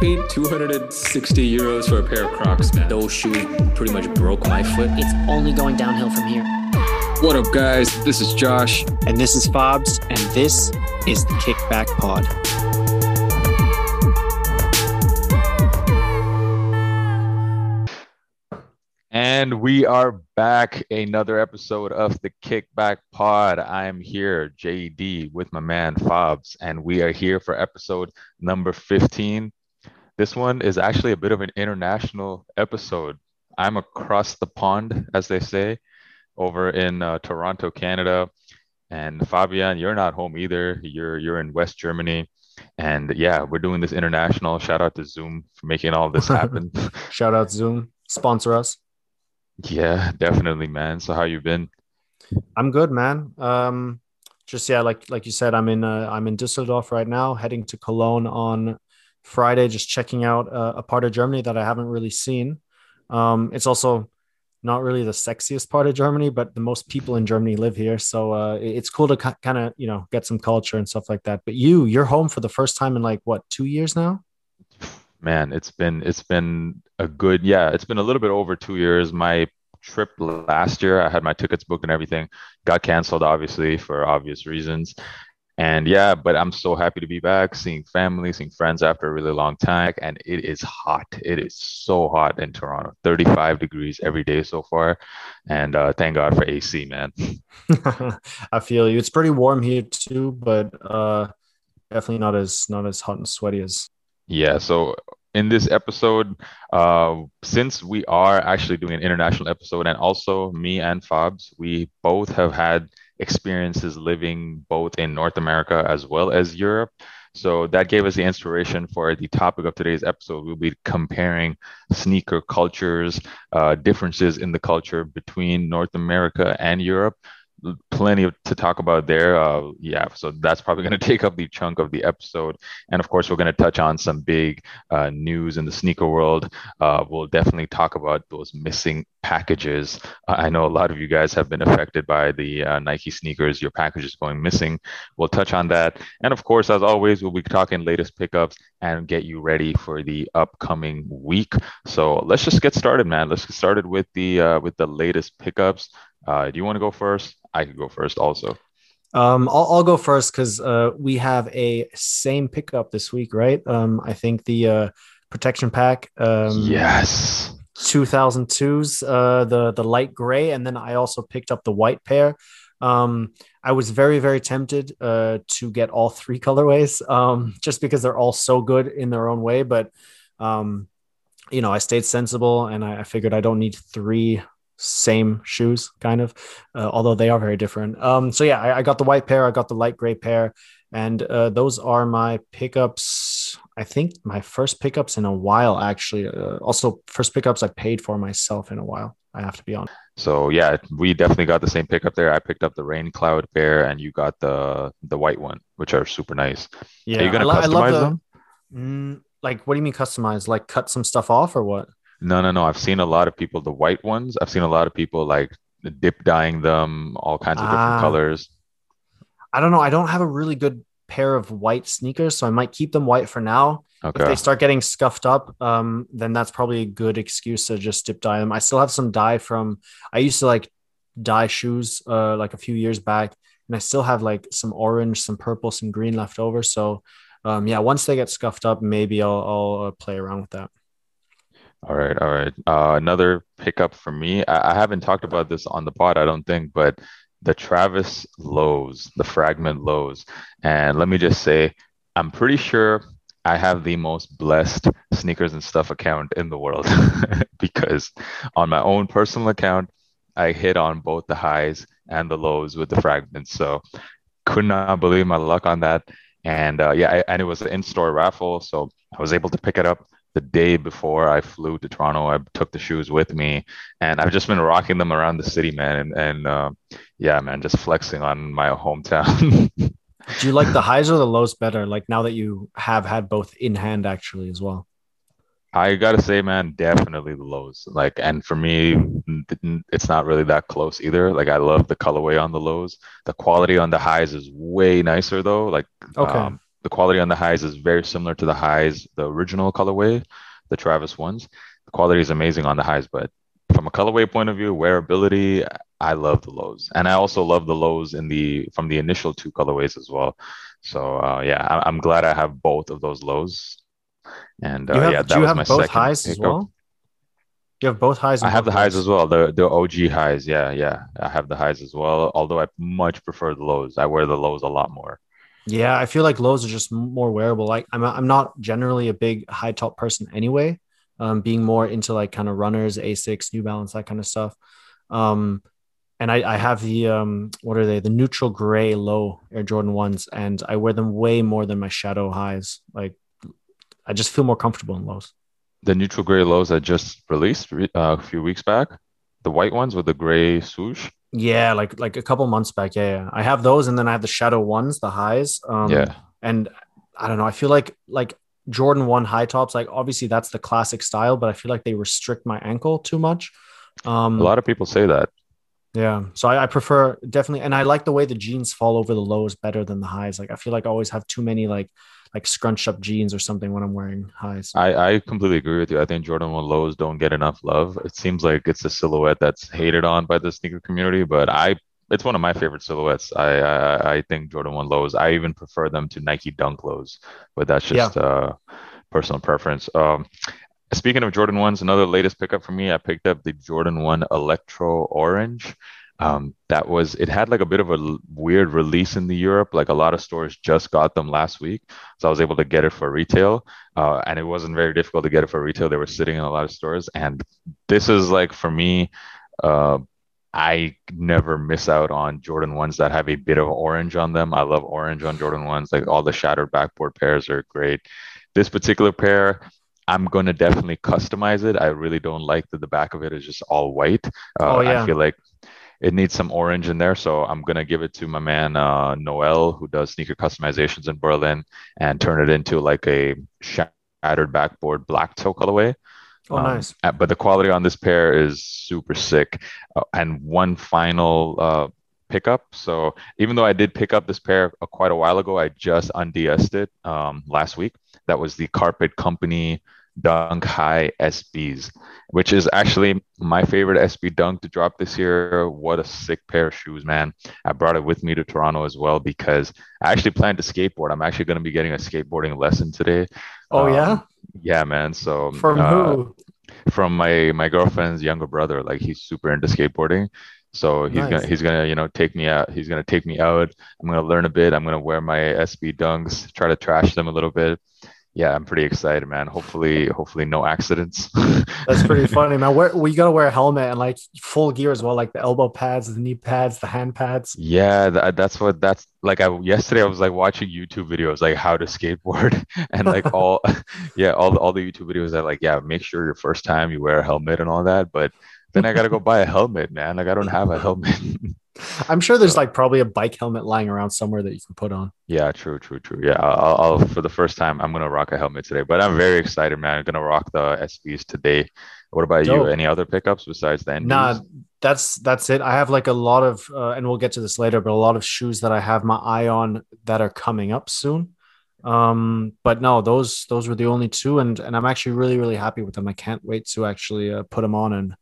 paid 260 euros for a pair of Crocs, man. Those shoes pretty much broke my foot. It's only going downhill from here. What up, guys? This is Josh. And this is Fabs, and this is the Kickback Pod. And we are back. Another episode of the Kickback Pod. I am here, JD, with my man Fabs, and we are here for episode number 15. This one is actually a bit of an international episode. I'm across the pond, as they say, over in uh, Toronto, Canada. And Fabian, you're not home either. You're you're in West Germany. And yeah, we're doing this international. Shout out to Zoom for making all this happen. Shout out Zoom, sponsor us. Yeah, definitely, man. So how you been? I'm good, man. Um, just yeah, like like you said, I'm in uh, I'm in Düsseldorf right now, heading to Cologne on Friday, just checking out uh, a part of Germany that I haven't really seen. Um, it's also not really the sexiest part of Germany, but the most people in Germany live here, so uh, it's cool to kind of you know get some culture and stuff like that. But you, you're home for the first time in like what two years now? man it's been it's been a good yeah it's been a little bit over two years my trip last year i had my tickets booked and everything got canceled obviously for obvious reasons and yeah but i'm so happy to be back seeing family seeing friends after a really long time and it is hot. It is so hot in toronto. 35 degrees every day so far and uh, thank god for ac man. I feel you. It's pretty warm here too but uh definitely not as not as hot and sweaty as. Yeah. So in this episode, uh, since we are actually doing an international episode, and also me and Fabs, we both have had experiences living both in North America as well as Europe. So that gave us the inspiration for the topic of today's episode. We'll be comparing sneaker cultures, uh, differences in the culture between North America and Europe, plenty of, to talk about there. Uh, yeah, so that's probably going to take up the chunk of the episode. And of course, we're going to touch on some big uh, news in the sneaker world. Uh, we'll definitely talk about those missing packages. I know a lot of you guys have been affected by the uh, Nike sneakers, your packages going missing. We'll touch on that. And of course, as always, we'll be talking latest pickups and get you ready for the upcoming week. So let's just get started, man. Let's get started with the uh, with the latest pickups. Uh, do you want to go first? I could go first also. Um, I'll, I'll go first because uh, we have a same pickup this week, right? Um, I think the uh, protection pack. Um, yes. 2002s, uh, the the light gray, and then I also picked up the white pair. Um, I was very very tempted uh, to get all three colorways, um, just because they're all so good in their own way. But um, you know, I stayed sensible, and I, I figured I don't need three same shoes, kind of, uh, although they are very different. Um, so yeah, I, I, got the white pair, I got the light gray pair, and uh, those are my pickups. I think my first pickups in a while, actually. Uh, also, first pickups I paid for myself in a while. I have to be honest. So yeah, we definitely got the same pickup there. I picked up the rain cloud pair, and you got the the white one, which are super nice. Yeah, are you gonna I, customize the, them? Mm, like, what do you mean customize? Like, cut some stuff off or what? No, no, no. I've seen a lot of people, the white ones. I've seen a lot of people like dip dyeing them, all kinds of different Ah. colors. I don't know. I don't have a really good pair of white sneakers, so I might keep them white for now. If they start getting scuffed up, um, then that's probably a good excuse to just dip dye them. I still have some dye from I used to like dye shoes uh like a few years back, and I still have like some orange, some purple, some green left over. So um yeah, once they get scuffed up, maybe I'll I'll uh, play around with that. All right, all right. Uh, another pickup for me. I, I haven't talked about this on the pod, I don't think, but the Travis lows, the fragment lows. And let me just say, I'm pretty sure I have the most blessed sneakers and stuff account in the world because on my own personal account, I hit on both the highs and the lows with the fragments. So could not believe my luck on that. And uh, yeah, I, and it was an in-store raffle, so I was able to pick it up the day before I flew to Toronto. I took the shoes with me, and I've just been rocking them around the city, man. And, and uh, yeah, man, just flexing on my hometown. Do you like the highs or the lows better? Like now that you have had both in hand actually as well. I gotta say, man, definitely the lows. Like, and for me, it's not really that close either. Like, I love the colorway on the lows. The quality on the highs is way nicer though. Like, Okay. um, the quality on the highs is very similar to the highs, the original colorway, the Travis ones. The quality is amazing on the highs, but from a colorway point of view, wearability, I love the lows, and I also love the lows in the from the initial two colorways as well. So uh, yeah, I, am glad I have both of those lows. And uh, have, yeah, that was my both highs as well. You have both highs. I have the highs as well. The the OG highs. Yeah, yeah. I have the highs as well. Although I much prefer the lows. I wear the lows a lot more. Yeah, I feel like lows are just more wearable. Like I'm I'm not generally a big high top person anyway. Um, being more into like kind of runners, Asics, New Balance, that kind of stuff. Um, and I, I have the um, what are they? The neutral gray low Air Jordan ones, and I wear them way more than my shadow highs. Like I just feel more comfortable in lows. The neutral gray lows I just released uh, a few weeks back, the white ones with the gray swoosh. Yeah, like like a couple months back. Yeah, yeah. I have those, and then I have the shadow ones, the highs. Um, yeah. And I don't know. I feel like like Jordan one high tops. Like obviously that's the classic style, but I feel like they restrict my ankle too much. Um, a lot of people say that. Yeah. So I, I, prefer definitely, and I like the way the jeans fall over the lows better than the highs. Like I feel like I always have too many like like scrunched up jeans or something when I'm wearing highs. I, I completely agree with you. I think Jordan 1 lows don't get enough love. It seems like it's a silhouette that's hated on by the sneaker community, but I it's one of my favorite silhouettes. I I, I think Jordan 1 lows. I even prefer them to Nike Dunk lows, but that's just yeah. uh personal preference. Um Speaking of Jordan ones, another latest pickup for me, I picked up the Jordan One Electro Orange. Um, that was it had like a bit of a weird release in the Europe. Like a lot of stores just got them last week, so I was able to get it for retail, uh, and it wasn't very difficult to get it for retail. They were sitting in a lot of stores, and this is like for me. Uh, I never miss out on Jordan ones that have a bit of orange on them. I love orange on Jordan ones. Like all the shattered backboard pairs are great. This particular pair, I'm going to definitely customize it. I really don't like that the back of it is just all white. Uh, oh, yeah. I feel like it needs some orange in there. So I'm going to give it to my man, uh, Noel, who does sneaker customizations in Berlin and turn it into like a shattered backboard black toe colorway. Oh, um, nice. But the quality on this pair is super sick. Uh, and one final uh, pickup. So even though I did pick up this pair uh, quite a while ago, I just unds it um, last week. That was the Carpet Company Dunk High SBs, which is actually my favorite SB Dunk to drop this year. What a sick pair of shoes, man. I brought it with me to Toronto as well because I actually plan to skateboard. I'm actually going to be getting a skateboarding lesson today. Oh, um, yeah? Yeah, man. So from uh, who? From my my girlfriend's younger brother. Like he's super into skateboarding. So he's nice. gonna he's gonna you know take me out. He's gonna take me out. I'm gonna learn a bit. I'm gonna wear my SB dunks, try to trash them a little bit yeah, I'm pretty excited, man. Hopefully, hopefully no accidents. That's pretty funny, man. Where well, you gotta wear a helmet and like full gear as well, like the elbow pads, the knee pads, the hand pads. Yeah, that, uh, that's what that's like. I yesterday I was like watching YouTube videos like how to skateboard and like all, yeah, all the all the YouTube videos that like yeah, make sure your first time you wear a helmet and all that. But then I gotta go buy a helmet, man. Like I don't have a helmet. I'm sure there's like probably a bike helmet lying around somewhere that you can put on. Yeah, true, true, true. Yeah, I'll, I'll for the first time I'm gonna rock a helmet today, but I'm very excited, man. I'm gonna rock the SBs today. What about Dope. you? Any other pickups besides the NBs? Nah, that's that's it. I have like a lot of, uh, and we'll get to this later, but a lot of shoes that I have my eye on that are coming up soon. Um, but no, those those were the only two, and and I'm actually really really happy with them. I can't wait to actually uh, put them on and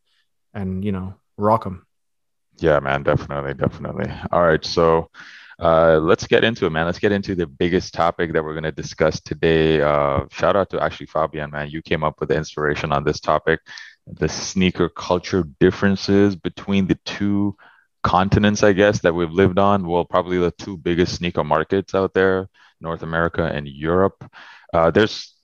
and you know rock them. Yeah, man, definitely, definitely. All right, so uh, let's get into it, man. Let's get into the biggest topic that we're going to discuss today. Uh, shout out to actually Fabian, man. You came up with the inspiration on this topic the sneaker culture differences between the two continents, I guess, that we've lived on. Well, probably the two biggest sneaker markets out there, North America and Europe. Uh, there's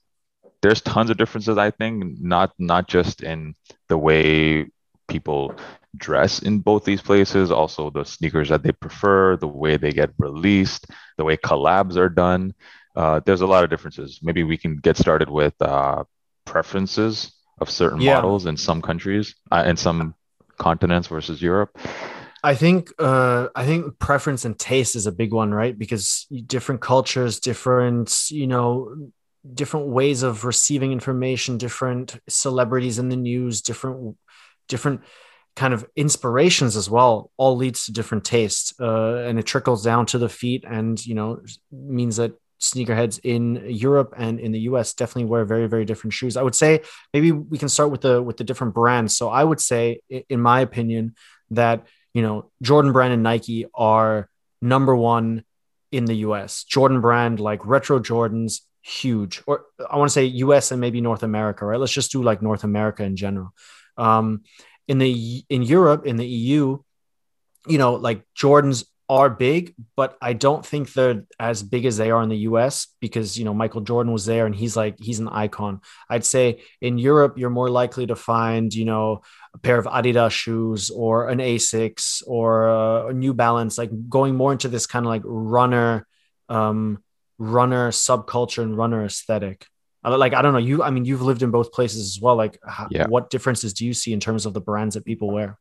there's tons of differences, I think, not not just in the way people dress in both these places, also the sneakers that they prefer, the way they get released, the way collabs are done. Uh, there's a lot of differences. Maybe we can get started with uh, preferences of certain yeah. models in some countries, uh, in some continents versus Europe. I think uh, I think preference and taste is a big one, right? Because different cultures, different you know, different ways of receiving information, different celebrities in the news, different different kind of inspirations as well all leads to different tastes uh, and it trickles down to the feet and you know means that sneakerheads in Europe and in the US definitely wear very very different shoes. I would say maybe we can start with the with the different brands. So I would say in my opinion that you know Jordan brand and Nike are number 1 in the US. Jordan brand like retro Jordans huge or I want to say US and maybe North America, right? Let's just do like North America in general. Um in the in Europe in the EU you know like Jordans are big, but I don't think they're as big as they are in the US because, you know, Michael Jordan was there and he's like, he's an icon. I'd say in Europe, you're more likely to find, you know, a pair of Adidas shoes or an Asics or a New Balance, like going more into this kind of like runner, um, runner subculture and runner aesthetic. Like, I don't know, you, I mean, you've lived in both places as well. Like, how, yeah. what differences do you see in terms of the brands that people wear?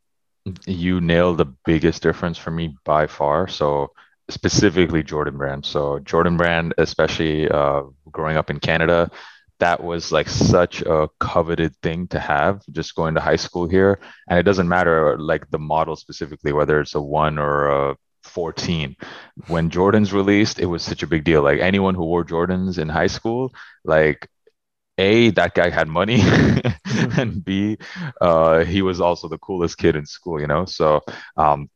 you nailed the biggest difference for me by far. So specifically Jordan Brand. So Jordan Brand, especially uh, growing up in Canada, that was like such a coveted thing to have just going to high school here. And it doesn't matter like the model specifically, whether it's a one or a 14 when jordans released it was such a big deal. Like anyone who wore jordans in high school like a that guy had money and b uh, he was also the coolest kid in school you know? So um,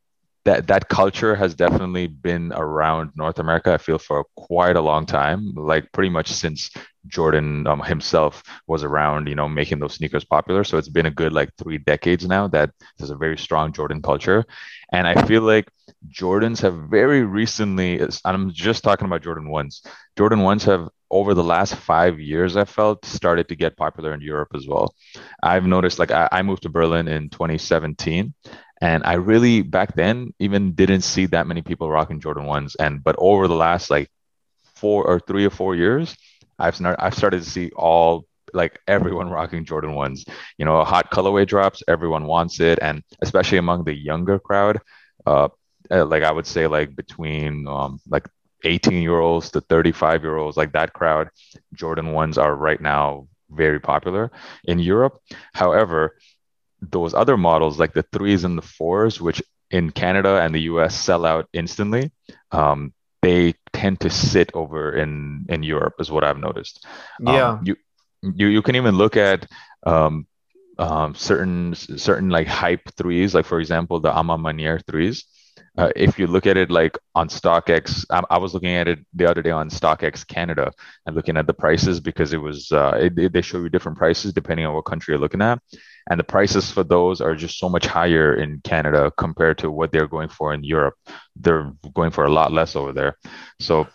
that that culture has definitely been around north america i feel for quite a long time like pretty much since jordan um, himself was around you know making those sneakers popular so it's been a good like three decades now that there's a very strong jordan culture and i feel like jordans have very recently i'm just talking about jordan ones jordan ones have over the last five years, I felt started to get popular in Europe as well. I've noticed like I, I, moved to Berlin in 2017 and I really back then even didn't see that many people rocking Jordan ones. And but over the last like four or three or four years, I've started I've started to see all like everyone rocking Jordan ones. You know, hot colorway drops, everyone wants it, and especially among the younger crowd. Uh, uh like I would say, like between um, like 18 year olds to 35 year olds, like that crowd, Jordan ones are right now very popular in Europe. However, those other models, like the threes and the fours, which in Canada and the US sell out instantly, um, they tend to sit over in in Europe, is what I've noticed. Um, yeah, you you you can even look at um, um, certain certain like hype threes, like for example the A Ma Maniére threes uh, if you look at it like on StockX, I, I, was looking at it the other day on StockX Canada and looking at the prices because it was uh, it, it, they show you different prices depending on what country you're looking at, and the prices for those are just so much higher in Canada compared to what they're going for in Europe. They're going for a lot less over there. So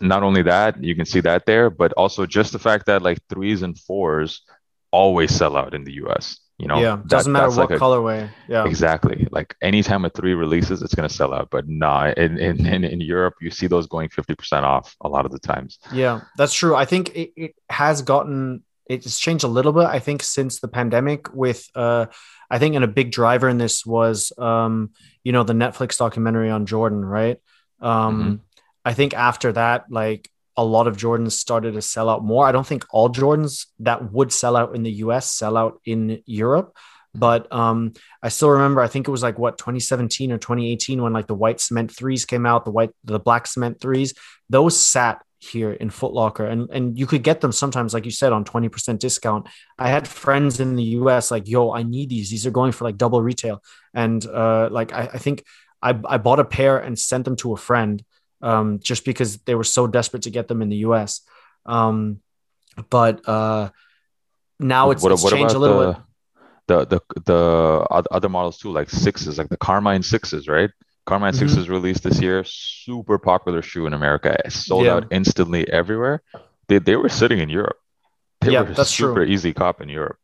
not only that, you can see that there, but also just the fact that like threes and fours always sell out in the US. You know, yeah, doesn't matter what like a, colorway. Yeah, exactly. Like anytime a three releases, it's gonna sell out. But nah, in in in, in Europe, you see those going fifty percent off a lot of the times. Yeah, that's true. I think it, it has gotten it's changed a little bit. I think since the pandemic, with uh, I think and a big driver in this was um, you know, the Netflix documentary on Jordan, right? Um, mm-hmm. I think after that, like a lot of Jordans started to sell out more. I don't think all Jordans that would sell out in the US sell out in Europe. But um, I still remember, I think it was like what 2017 or 2018 when like the white cement threes came out, the white, the black cement threes, those sat here in Footlocker and and you could get them sometimes like you said on 20% discount. I had friends in the US like, yo, I need these. These are going for like double retail. And uh like I, I think I, I bought a pair and sent them to a friend um, just because they were so desperate to get them in the US. Um, but uh, now it's, what, it's what changed a little the, bit. The, the the other models too, like sixes, like the Carmine sixes, right? Carmine mm-hmm. sixes released this year, super popular shoe in America, it sold yeah. out instantly everywhere. They, they were sitting in Europe. They yeah, were that's super true. easy cop in Europe.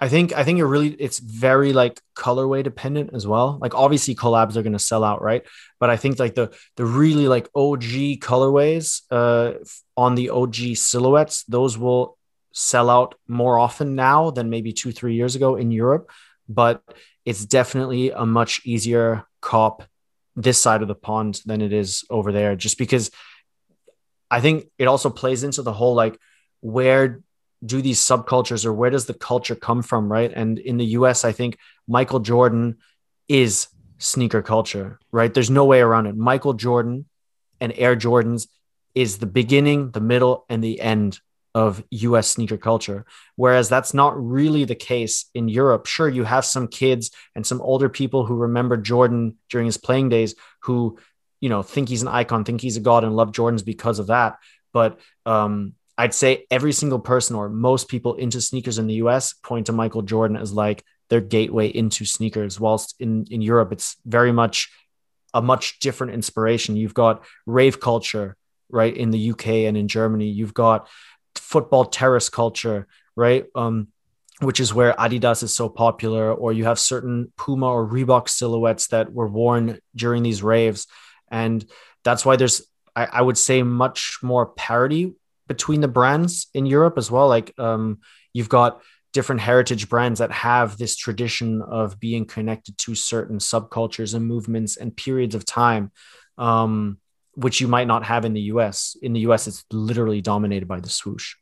I think I think it really it's very like colorway dependent as well. Like obviously collabs are gonna sell out, right? But I think like the the really like OG colorways uh on the OG silhouettes, those will sell out more often now than maybe two, three years ago in Europe. But it's definitely a much easier cop this side of the pond than it is over there, just because I think it also plays into the whole like where do these subcultures or where does the culture come from right and in the us i think michael jordan is sneaker culture right there's no way around it michael jordan and air jordans is the beginning, the middle, and the end of US sneaker culture. Whereas that's not really the case in Europe. Sure, you have some kids and some older people who remember Jordan during his playing days who, you know, think he's an icon, think he's a god, and love Jordans because of that. But um, I'd say every single person or most people into sneakers in the US point to Michael Jordan as like their gateway into sneakers, whilst in, in Europe, it's very much a much different inspiration. You've got rave culture, right, in the UK and in Germany. You've got football terrace culture, right? Um, which is where Adidas is so popular, or you have certain Puma or Reebok silhouettes that were worn during these raves. And that's why there's, I, I would say, much more parity between the brands in Europe as well. Like um, you've got different heritage brands that have this tradition of being connected to certain subcultures and movements and periods of time, um, which you might not have in the US. In the US, it's literally dominated by the swoosh.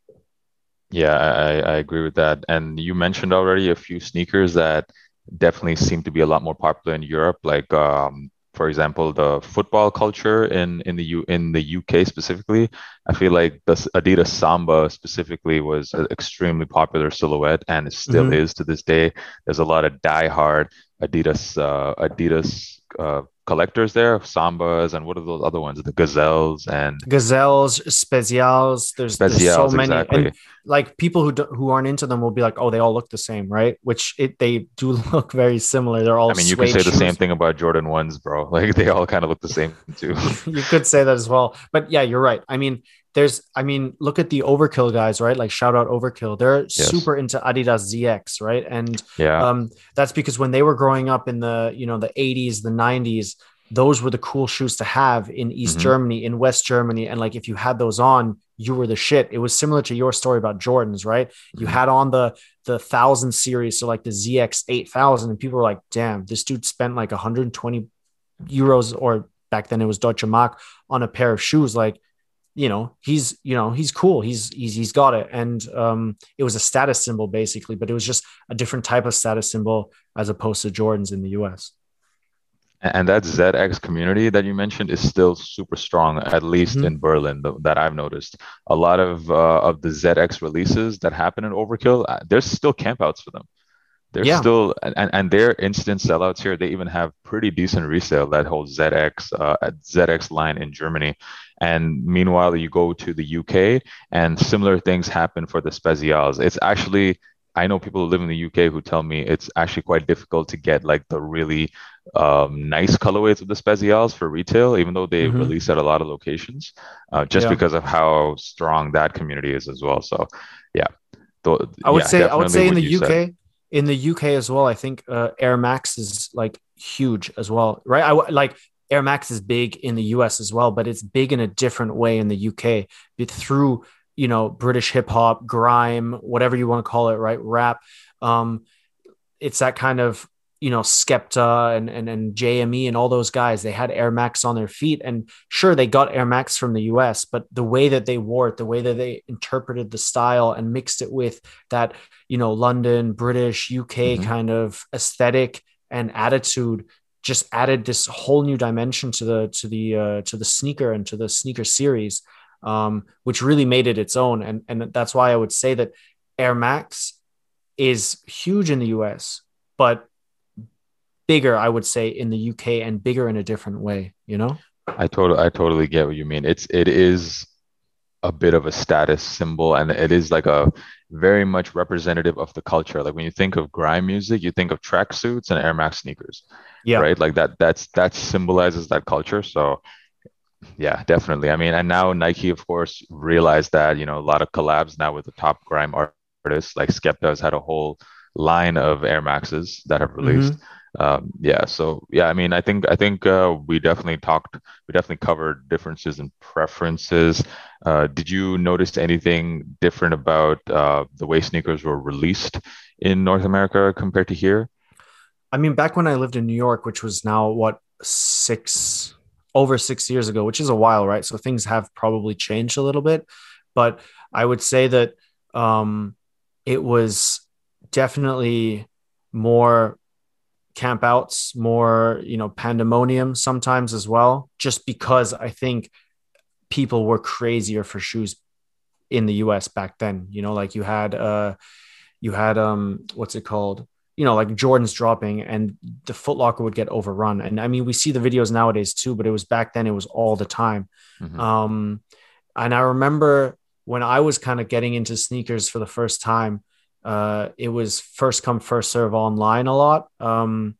Yeah, I, I agree with that. And you mentioned already a few sneakers that definitely seem to be a lot more popular in Europe, like um, for example, the football culture in in the U in the UK specifically, I feel like the Adidas Samba specifically was an extremely popular silhouette, and it still mm-hmm. is to this day. There's a lot of die-hard Adidas uh, Adidas uh, collectors there, Sambas, and what are those other ones? The Gazelles and Gazelles, Spezials. There's, there's so many. Exactly. And like people who do, who aren't into them will be like, oh, they all look the same, right? Which it they do look very similar. They're all. I mean, you could say shoes. the same thing about Jordan ones, bro. Like they all kind of look the same too. you could say that as well, but yeah, you're right. I mean, there's i mean look at the overkill guys right like shout out overkill they're yes. super into adidas zx right and yeah um that's because when they were growing up in the you know the 80s the 90s those were the cool shoes to have in east mm-hmm. germany in west germany. And like if you had those on you were the shit. It was similar to your story about jordans right? Mm-hmm. you had on the the thousand series so like the zx 8000 and people were like damn this dude spent like 120 euros or back then it was deutsche mark on a pair of shoes. Like you know he's you know he's cool. He's he's he's got it. And um it was a status symbol basically but it was just a different type of status symbol as opposed to jordans in the us and that zx community that you mentioned is still super strong at least mm-hmm. in berlin that i've noticed a lot of uh, of the zx releases that happen in overkill uh, there's still campouts for them they're yeah. still and, and their instant sellouts here they even have pretty decent resale that whole zx uh, zx line in germany and meanwhile, you go to the UK and similar things happen for the Spezials. It's actually, I know people who live in the UK who tell me it's actually quite difficult to get like the really um, nice colorways of the Spezials for retail, even though they mm-hmm. release at a lot of locations, uh, just yeah. because of how strong that community is as well. So, yeah. I would yeah, say, I would say in the UK, said. in the UK as well, I think uh, Air Max is like huge as well, right? I like Air Max is big in the US as well, but it's big in a different way in the UK through, you know, British hip hop, grime, whatever you want to call it, right? Rap. Um, it's that kind of, you know, Skepta and, and, and JME and all those guys, they had Air Max on their feet. And sure, they got Air Max from the US, but the way that they wore it, the way that they interpreted the style and mixed it with that, you know, London, British, UK mm-hmm. kind of aesthetic and attitude just added this whole new dimension to the to the uh, to the sneaker and to the sneaker series, um, which really made it its own. And and that's why I would say that Air Max is huge in the US, but bigger, I would say, in the UK and bigger in a different way. You know. I totally I totally get what you mean. It's it is a bit of a status symbol and it is like a very much representative of the culture. Like when you think of grime music, you think of tracksuits and Air Max sneakers. Yeah. Right. Like that that's that symbolizes that culture. So yeah, definitely. I mean, and now Nike, of course, realized that, you know, a lot of collabs now with the top grime artists, like Skepta has had a whole line of Air Maxes that have released. Mm-hmm um, yeah so yeah i mean i think i think uh, we definitely talked we definitely covered differences in preferences. Uh, did you notice anything different about uh, the way sneakers were released in north america compared to here? I mean back when i lived in new york which was now what six over six years ago which is a while right? So things have probably changed a little bit. But i would say that um, it was definitely more campouts, more, you know, pandemonium sometimes as well, just because I think people were crazier for shoes in the US back then. You know, like you had uh you had um what's it called? You know, like Jordan's dropping and the Footlocker would get overrun. And I mean, we see the videos nowadays too, but it was back then, it was all the time. Mhm. Um, and I remember when I was kind of getting into sneakers for the first time, uh, it was first come, first serve online a lot. Um,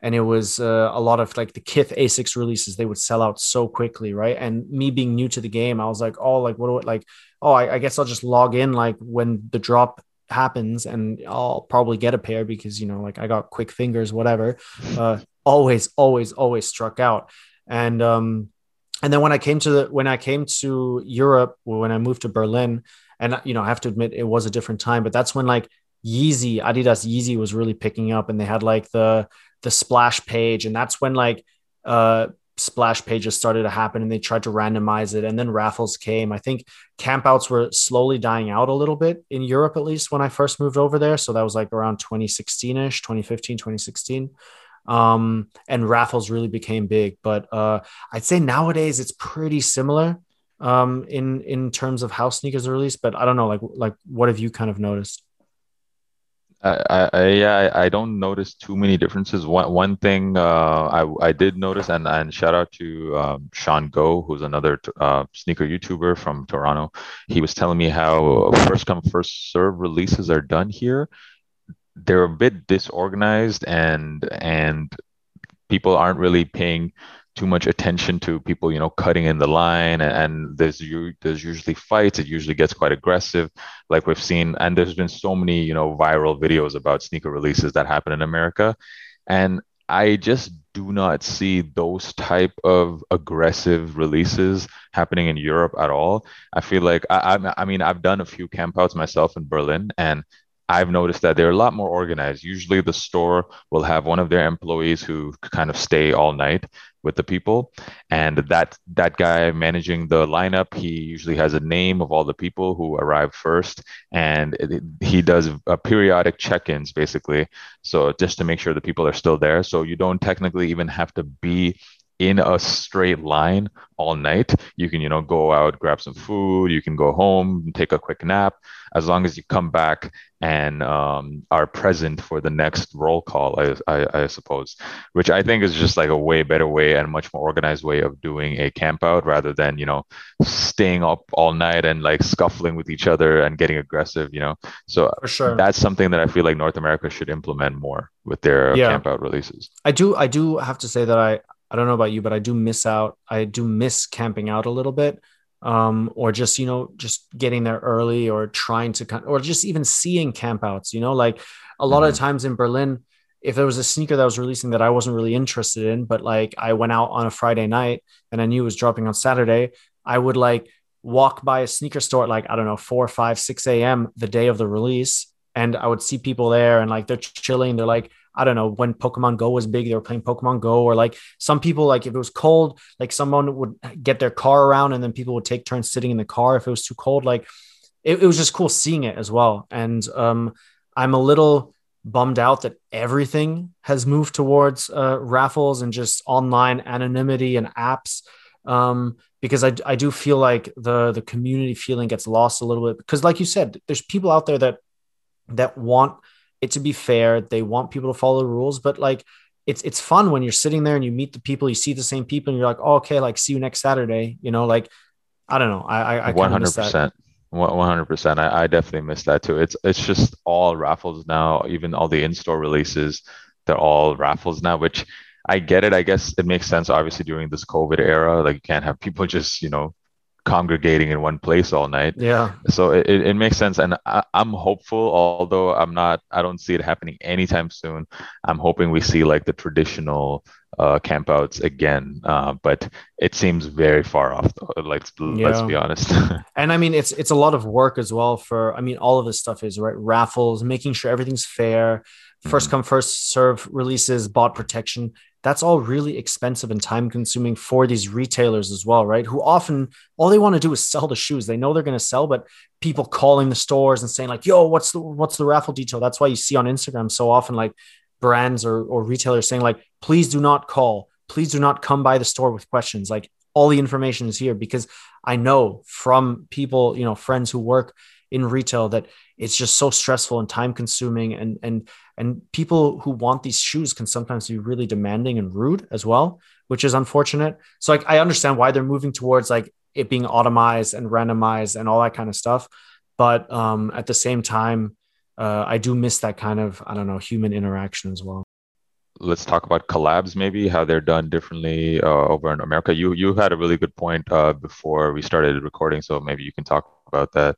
and it was uh, a lot of like the Kith Asics releases, they would sell out so quickly, right? And me being new to the game, I was like, oh, like, what do I like? Oh, I, I guess I'll just log in like when the drop happens and I'll probably get a pair because, you know, like I got quick fingers, whatever. Uh, always, always, always struck out. And, um, and then when I came to the when I came to Europe, when I moved to Berlin, and you know, I have to admit it was a different time, but that's when like Yeezy, Adidas Yeezy was really picking up, and they had like the the splash page, and that's when like uh splash pages started to happen, and they tried to randomize it, and then raffles came. I think campouts were slowly dying out a little bit in Europe, at least when I first moved over there. So that was like around 2016 ish, 2015, 2016 um, and raffles really became big. But uh, I'd say nowadays it's pretty similar um, in in terms of how sneakers are released. But I don't know, like like what have you kind of noticed? I, I, yeah, I, don't notice too many differences. One one thing uh, I I did notice, and and shout out to um, Sean Go, who's another uh, sneaker YouTuber from Toronto. He was telling me how first come first serve releases are done here. They're a bit disorganized, and and people aren't really paying too much attention to people, you know, cutting in the line, and, there's you there's usually fights. It usually gets quite aggressive, like we've seen. And there's been so many, you know, viral videos about sneaker releases that happen in America, and I just do not see those type of aggressive releases happening in Europe at all. I feel like I, I, I mean I've done a few campouts myself in Berlin, and I've noticed that they're a lot more organized. Usually, the store will have one of their employees who kind of stay all night with the people, and that that guy managing the lineup, he usually has a name of all the people who arrive first, and it, he does a periodic check-ins basically, so just to make sure the people are still there. So you don't technically even have to be in a straight line all night. You can, you know, go out, grab some food, you can go home, take a quick nap, as long as you come back and um, are present for the next roll call, I, I, I, suppose, which I think is just like a way better way and much more organized way of doing a camp out rather than, you know, staying up all night and like scuffling with each other and getting aggressive, you know. So For sure. that's something that I feel like North America should implement more with their Yeah. camp out releases. I do I do have to say that I I don't know about you, but I do miss out. I do miss camping out a little bit. Um, or just you know, just getting there early or trying to or just even seeing campouts, you know, like a lot of Mhm. times in Berlin, if there was a sneaker that was releasing that I wasn't really interested in, but like I went out on a Friday night and I knew it was dropping on Saturday, I would like walk by a sneaker store at like, I don't know, four, five, six AM the day of the release. And I would see people there and like they're chilling. They're like, I don't know, when Pokemon Go was big, they were playing Pokemon Go, or like some people, like if it was cold, like someone would get their car around and then people would take turns sitting in the car if it was too cold. Like it, it was just cool seeing it as well. And um, I'm a little bummed out that everything has moved towards uh, raffles and just online anonymity and apps. Um, because I, I do feel like the the community feeling gets lost a little bit because like you said there's people out there that that want it to be fair they want people to follow the rules but like it's it's fun when you're sitting there and you meet the people you see the same people and you're like oh, okay like see you next saturday you know like i don't know i i, One hundred percent. One hundred percent. I I definitely miss that too. It's it's just all raffles now. Even all the in-store releases, they're all raffles now. Which I get it. I guess it makes sense. Obviously, during this COVID era, like you can't have people just you know congregating in one place all night. yeah So it, it, it makes sense. And I, I'm hopeful, although I'm not, I don't see it happening anytime soon. I'm hoping we see like the traditional uh, campouts again. Uh, but it seems very far off, though. Like, let's Yeah. be honest. and i mean it's it's a lot of work as well for i mean all of this stuff is right raffles making sure everything's fair 1st Mhm. come first serve releases bot protection that's all really expensive and time consuming for these retailers as well right? Who often all they want to do is sell the shoes. They know they're going to sell but people calling the stores and saying like yo what's the what's the raffle detail? That's why you see on instagram so often like brands or, or retailers saying like please do not call. Please do not come by the store with questions. Like all the information is here because I know from people, you know, friends who work in retail that it's just so stressful and time consuming and and and people who want these shoes can sometimes be really demanding and rude as well which is unfortunate. So like i understand why they're moving towards like it being automized and randomized and all that kind of stuff. But um at the same time uh, i do miss that kind of i don't know human interaction as well. Let's talk about collabs maybe how they're done differently uh, over in america. You you had a really good point uh, before we started recording so maybe you can talk about that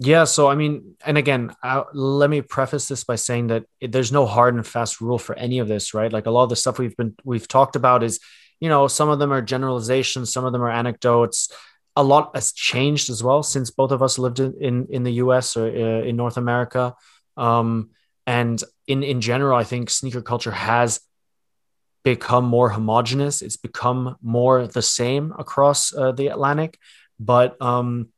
yeah, so I mean, and again, I, let me preface this by saying that it, there's no hard and fast rule for any of this, right? Like a lot of the stuff we've been we've talked about is, you know, some of them are generalizations, some of them are anecdotes. A lot has changed as well since both of us lived in in, in the U.S. or uh, in North America, um, and in in general, I think sneaker culture has become more homogenous. It's become more the same across uh, the Atlantic, but um,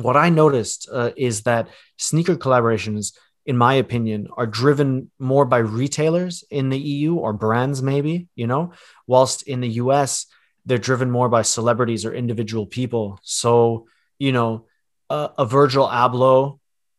what I noticed uh, is that sneaker collaborations, in my opinion, are driven more by retailers in the EU or brands, maybe, you know, whilst in the US, they're driven more by celebrities or individual people. So, you know, uh, a Virgil Abloh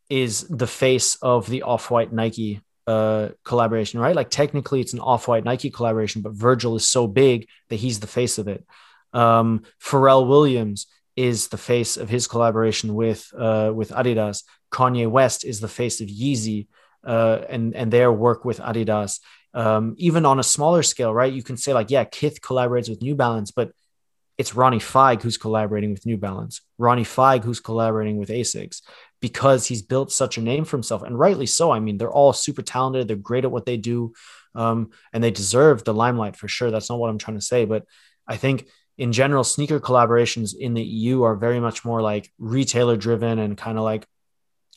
is the face of the Off White Nike uh, collaboration, right? Like technically, it's an Off White Nike collaboration, but Virgil is so big that he's the face of it. Um, Pharrell Williams is the face of his collaboration with uh, with Adidas. Kanye West is the face of Yeezy uh, and and their work with Adidas. Um, even on a smaller scale, right? You can say like, yeah, Kith collaborates with New Balance, but it's Ronnie Fieg who's collaborating with New Balance. Ronnie Fieg who's collaborating with Asics because he's built such a name for himself, and rightly so. I mean, they're all super talented. They're great at what they do, um, and they deserve the limelight for sure. That's not what I'm trying to say, but I think in general, sneaker collaborations in the EU are very much more like retailer driven and kind of like,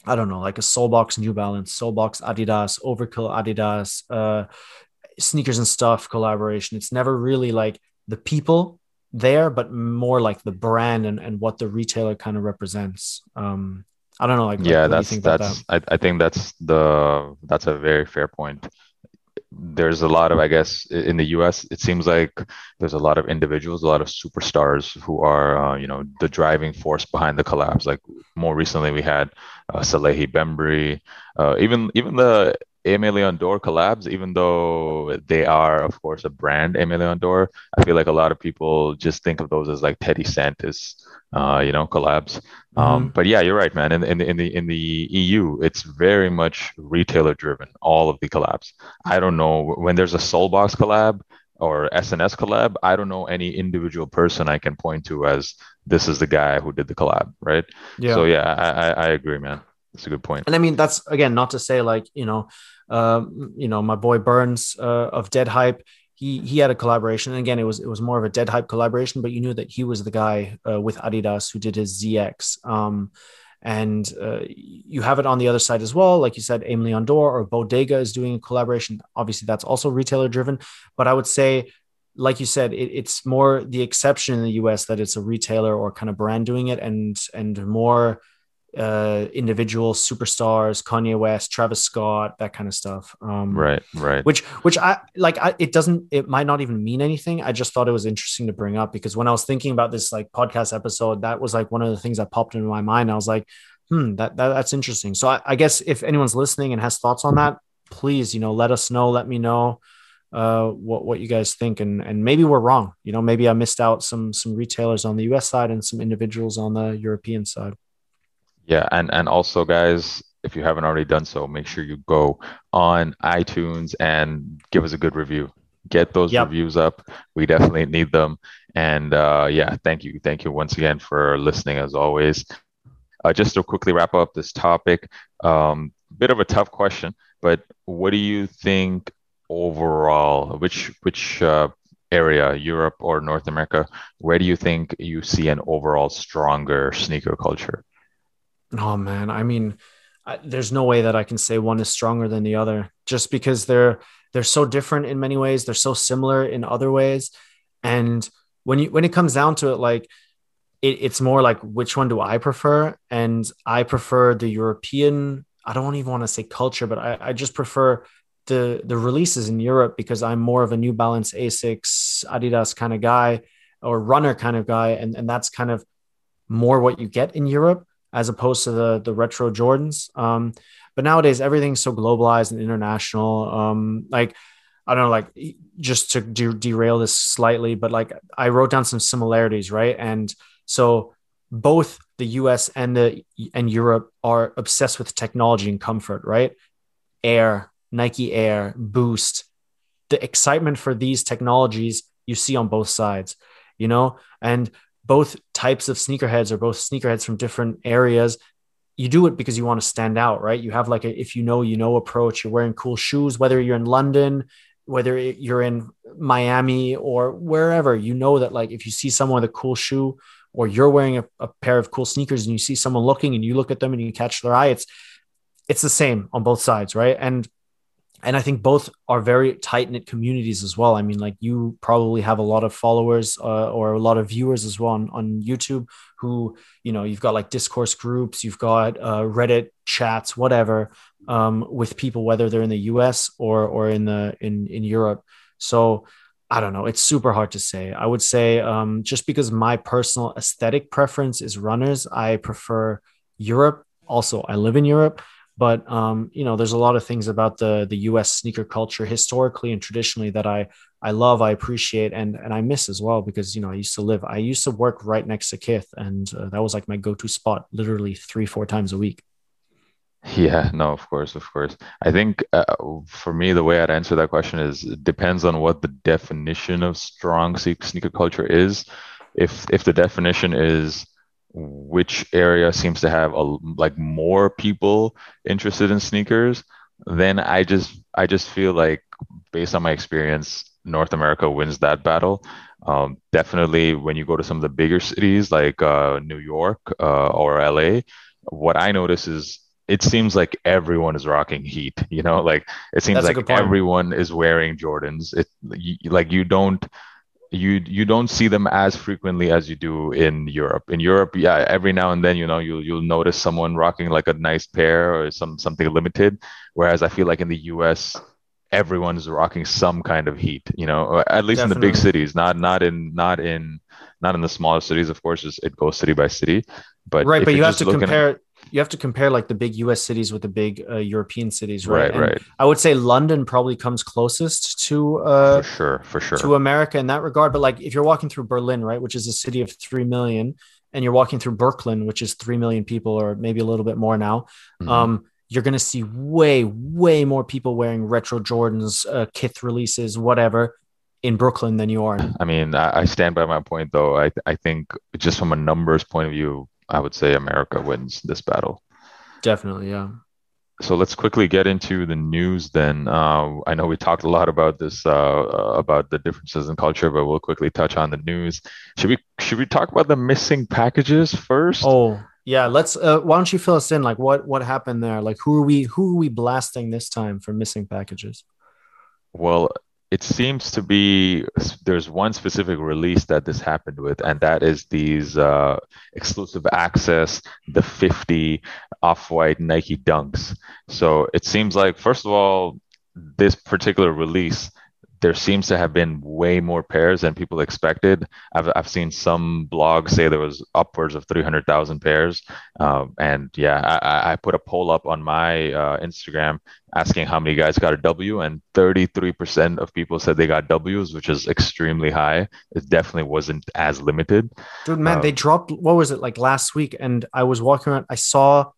I don't know, like a Solebox New Balance, Solebox Adidas, Overkill Adidas, uh, sneakers and stuff collaboration. It's never really like the people there, but more like the brand and, and what the retailer kind of represents. Um, I don't know. Like, yeah, that's that's. That? I, I think that's the that's a very fair point there's a lot of i guess in the us it seems like there's a lot of individuals a lot of superstars who are uh, you know the driving force behind the collabs. like more recently we had uh, salehe bembury uh, even even the Aimé Leon Dore collabs, even though they are, of course, a brand, Aimé Leon Dore, I feel like a lot of people just think of those as like Teddy Santis, uh, you know, collabs. Um, mm-hmm. but yeah, you're right, man. In, in, in the in the EU, it's very much retailer driven. All of the collabs. I don't know when there's a Solebox collab or SNS collab. I don't know any individual person I can point to as this is the guy who did the collab, right? Yeah. So yeah, I, I, I agree, man. That's a good point. And I mean, that's again not to say like you know, um, you know, my boy Burns uh, of Dead Hype. He he had a collaboration. And again, it was it was more of a Dead Hype collaboration, but you knew that he was the guy uh, with Adidas who did his ZX. Um, and uh, you have it on the other side as well, like you said, Aimé Leon Dore or Bodega is doing a collaboration. Obviously, that's also retailer driven. But I would say like you said, it, it's more the exception in the US that it's a retailer or kind of brand doing it, and and more uh, individual superstars, Kanye West, Travis Scott, that kind of stuff. Um, right, right. Which, which I like. I, it doesn't. It might not even mean anything. I just thought it was interesting to bring up because when I was thinking about this like podcast episode, that was like one of the things that popped into my mind. I was like, hmm, that, that that's interesting. So I, I guess if anyone's listening and has thoughts on that, please, you know, let us know. Let me know uh, what what you guys think, and and maybe we're wrong. You know, maybe I missed out some some retailers on the U.S. side and some individuals on the European side. Yeah, and and also guys, if you haven't already done so, make sure you go on iTunes and give us a good review. Get those yep. reviews up. We definitely need them. And uh, yeah, thank you, thank you once again for listening as always. Uh, just to quickly wrap up this topic, um, bit of a tough question, but what do you think overall? Which which uh, area, Europe or North America, where do you think you see an overall stronger sneaker culture? Oh man, I mean, I, there's no way that I can say one is stronger than the other, just because they're they're so different in many ways. They're so similar in other ways, and when you when it comes down to it, like it, it's more like which one do I prefer? And I prefer the European. I don't even want to say culture, but I, I just prefer the the releases in Europe because I'm more of a New Balance, Asics, Adidas kind of guy or runner kind of guy, and and that's kind of more what you get in Europe as opposed to the the retro Jordans. Um, but nowadays everything's so globalized and international. Um, like I don't know, like just to de- derail this slightly, but like I wrote down some similarities, right? And so both the US and the and Europe are obsessed with technology and comfort, right? Air, Nike Air, Boost, the excitement for these technologies you see on both sides, you know, and both types of sneakerheads are both sneakerheads from different areas. You do it because you want to stand out, right? You have like a if you know, you know approach. You're wearing cool shoes, whether you're in London, whether you're in Miami or wherever, you know that like if you see someone with a cool shoe or you're wearing a, a pair of cool sneakers and you see someone looking and you look at them and you catch their eye, it's it's the same on both sides, right? And and I think both are very tight knit communities as well. I mean, like you probably have a lot of followers uh, or a lot of viewers as well on, on YouTube who, you know, you've got like Discord groups, you've got uh, Reddit chats, whatever, um, with people, whether they're in the US or, or in the, in, in Europe. So I don't know. It's super hard to say. I would say um, just because my personal aesthetic preference is runners, I prefer Europe. Also, I live in Europe but um, you know there's a lot of things about the the us sneaker culture historically and traditionally that i i love i appreciate and and i miss as well because you know i used to live i used to work right next to kith and uh, that was like my go-to spot literally three four times a week. Yeah no of course of course. I think uh, for me the way i'd answer that question is depends on what the definition of strong sneaker culture is. If if the definition is which area seems to have a, like more people interested in sneakers, then I just I just feel like based on my experience, North America wins that battle. Um, definitely, when you go to some of the bigger cities like uh, New York uh, or LA, what I notice is it seems like everyone is rocking heat. You know, like it seems That's like everyone is wearing Jordans. It like you don't you you don't see them as frequently as you do in Europe. In Europe, yeah, every now and then, you know, you'll you'll notice someone rocking like a nice pair or some something limited. Whereas I feel like in the US, everyone's rocking some kind of heat, you know, at least Definitely. in the big cities, not not in not in not in the smaller cities. Of course, it goes city by city. But right, but you have to compare. At, you have to compare like the big US cities with the big uh, European cities, right? Right, right. I would say London probably comes closest to uh, for sure, for sure to America in that regard. But like if you're walking through Berlin, right, which is a city of three million, and you're walking through Brooklyn, which is three million people, or maybe a little bit more now, mm-hmm. um, you're gonna see way, way more people wearing retro Jordans, uh, Kith releases, whatever, in Brooklyn than you are. I mean, I, I stand by my point though. I I think just from a numbers point of view, I would say America wins this battle. Definitely, yeah. So let's quickly get into the news then. Uh, I know we talked a lot about this uh, uh, about the differences in culture, but we'll quickly touch on the news. Should we should we talk about the missing packages first? Oh yeah, let's. Uh, why don't you fill us in? Like what what happened there? Like who are we who are we blasting this time for missing packages? Well, it seems to be there's one specific release that this happened with, and that is these uh, exclusive access, the 50 off white Nike Dunks. So it seems like, first of all, this particular release there seems to have been way more pairs than people expected. I've, I've seen some blogs say there was upwards of 300,000 pairs. Um, and yeah, I, I put a poll up on my uh, Instagram asking how many guys got a W, and 33% of people said they got Ws, which is extremely high. It definitely wasn't as limited. Dude, man, um, they dropped, what was it, like last week? And I was walking around, I saw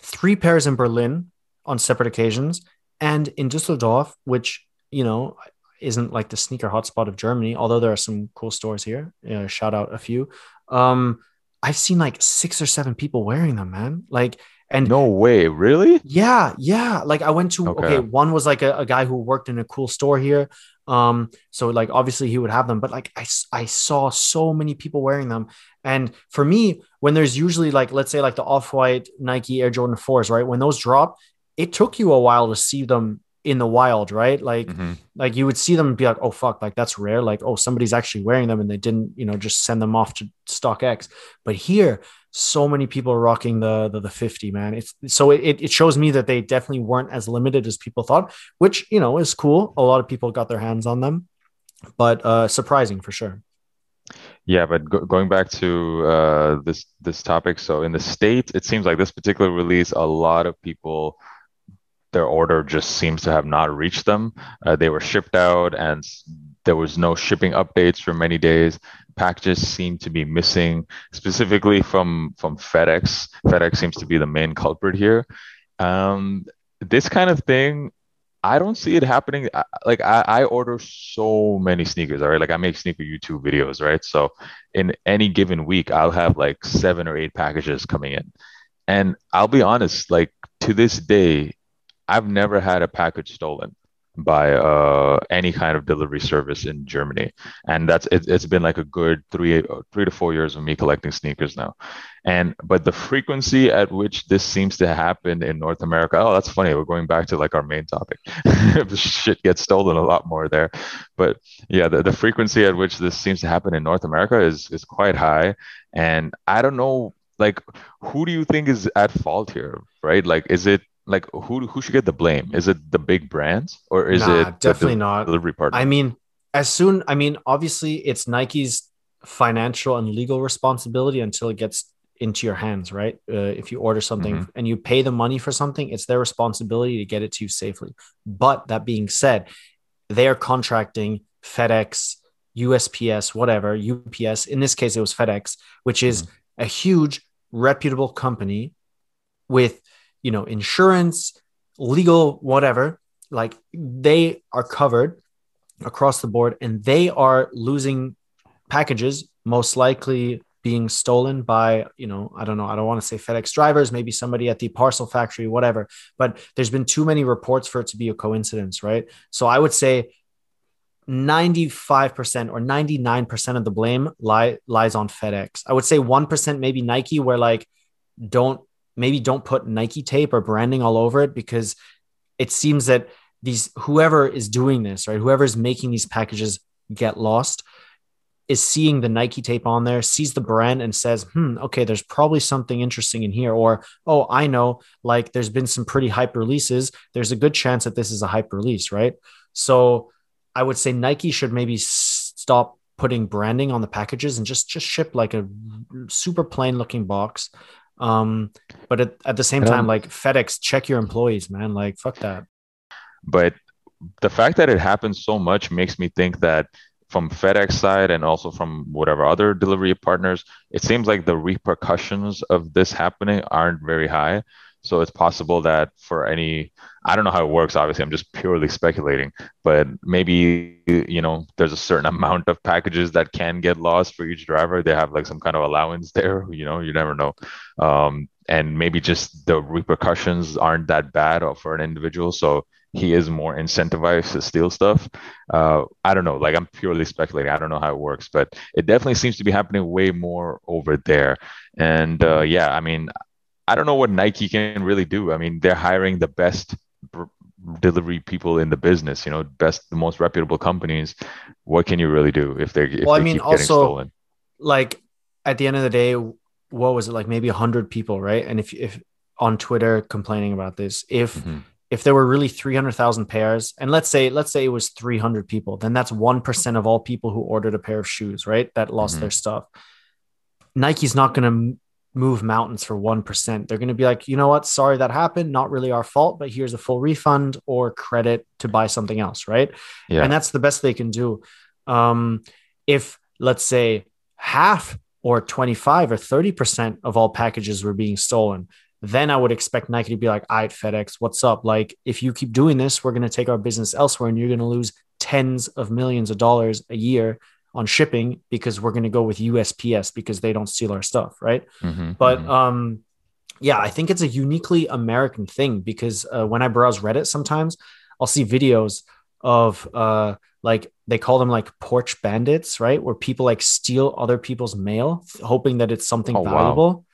three pairs in Berlin on separate occasions. And in Düsseldorf, which you know, isn't like the sneaker hotspot of Germany, although there are some cool stores here. Uh, shout out a few. Um, I've seen like six or seven people wearing them, man. Like, and no way, really? Yeah, yeah. Like I went to okay, okay one was like a, a, guy who worked in a cool store here. Um, so like obviously he would have them, but like I I saw so many people wearing them. And for me, when there's usually like let's say like the off-white Nike Air Jordan 4s, right? When those drop, it took you a while to see them in the wild, right? Like, mm-hmm. like you would see them be like, oh fuck, like that's rare. Like, oh, somebody's actually wearing them and they didn't, you know, just send them off to StockX. But here, so many people are rocking the the, the 50, man. It's so it, it shows me that they definitely weren't as limited as people thought, which you know is cool. A lot of people got their hands on them, but uh surprising for sure. Yeah, but go going back to uh, this this topic, so in the States, it seems like this particular release, a lot of people, their order just seems to have not reached them. Uh, they were shipped out, and there was no shipping updates for many days. Packages seem to be missing, specifically from from FedEx. FedEx seems to be the main culprit here. Um, this kind of thing I don't see it happening. Like I, I order so many sneakers, all right. Like I make sneaker YouTube videos, right? So in any given week, I'll have like seven or eight packages coming in. And I'll be honest, like to this day, I've never had a package stolen by uh, any kind of delivery service in Germany, and that's it, has been like a good three three to four years of me collecting sneakers now, and but the frequency at which this seems to happen in North America, oh, that's funny. We're going back to like our main topic. Shit gets stolen a lot more there, but yeah, the, the frequency at which this seems to happen in North America is is quite high, and I don't know like who do you think is at fault here right? Like is it like who who should get the blame? Is it the big brands or is nah, it definitely not delivery partner? I mean, as soon I mean, obviously it's Nike's financial and legal responsibility until it gets into your hands, right? Uh, if you order something mm-hmm. and you pay the money for something, it's their responsibility to get it to you safely. But that being said, they are contracting FedEx, USPS, whatever, UPS. In this case, it was FedEx, which is mm-hmm. a huge, reputable company with you know, insurance, legal, whatever, like they are covered across the board and they are losing packages, most likely being stolen by, you know, I don't know, I don't want to say FedEx drivers, maybe somebody at the parcel factory, whatever. But there's been too many reports for it to be a coincidence, right? So I would say 95% or 99% of the blame lie, lies on FedEx. I would say 1% maybe Nike, where like, don't maybe don't put Nike tape or branding all over it because it seems that these whoever is doing this, right, whoever is making these packages get lost is seeing the Nike tape on there, sees the brand and says, hmm, okay, there's probably something interesting in here. Or, oh, I know, like there's been some pretty hype releases. There's a good chance that this is a hype release, right? So I would say Nike should maybe stop putting branding on the packages and just just ship like a super plain looking box um, but at, at the same time, like FedEx, check your employees, man. Like, fuck that. But the fact that it happens so much makes me think that from FedEx side and also from whatever other delivery partners, it seems like the repercussions of this happening aren't very high. So it's possible that for any, I don't know how it works. Obviously, I'm just purely speculating, but maybe, you know, there's a certain amount of packages that can get lost for each driver. They have like some kind of allowance there, you know, you never know. Um, and maybe just the repercussions aren't that bad for an individual. So he is more incentivized to steal stuff. Uh, I don't know. Like I'm purely speculating. I don't know how it works, but it definitely seems to be happening way more over there. And uh, yeah, I mean, I don't know what Nike can really do. I mean, they're hiring the best delivery people in the business. You know, best, the most reputable companies. What can you really do if they're? If well, they I mean, also, like at the end of the day, what was it like? Maybe a hundred people, right? And if if on Twitter complaining about this, if mm-hmm. if there were really three hundred thousand pairs, and let's say let's say it was three hundred people, then that's one percent of all people who ordered a pair of shoes, right? That lost mm-hmm. their stuff. Nike's not going to move mountains for 1%. They're going to be like, you know what? Sorry that happened. Not really our fault, but here's a full refund or credit to buy something else. Right. Yeah. And that's the best they can do. Um, if let's say half or 25 or 30% of all packages were being stolen, then I would expect Nike to be like, all right, FedEx, what's up? Like, if you keep doing this, we're going to take our business elsewhere and you're going to lose tens of millions of dollars a year on shipping because we're going to go with USPS because they don't steal our stuff, right? Mm-hmm, but mm-hmm. um, yeah, I think it's a uniquely American thing because uh, when I browse Reddit, sometimes I'll see videos of uh, like they call them like porch bandits, right? Where people like steal other people's mail, hoping that it's something oh, valuable. Wow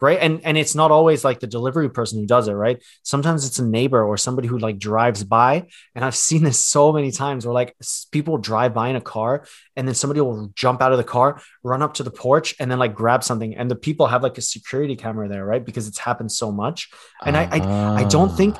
right and and it's not always like the delivery person who does it right sometimes it's a neighbor or somebody who like drives by and i've seen this so many times where like people drive by in a car and then somebody will jump out of the car run up to the porch and then like grab something and the people have like a security camera there right because it's happened so much and uh, I, I i don't think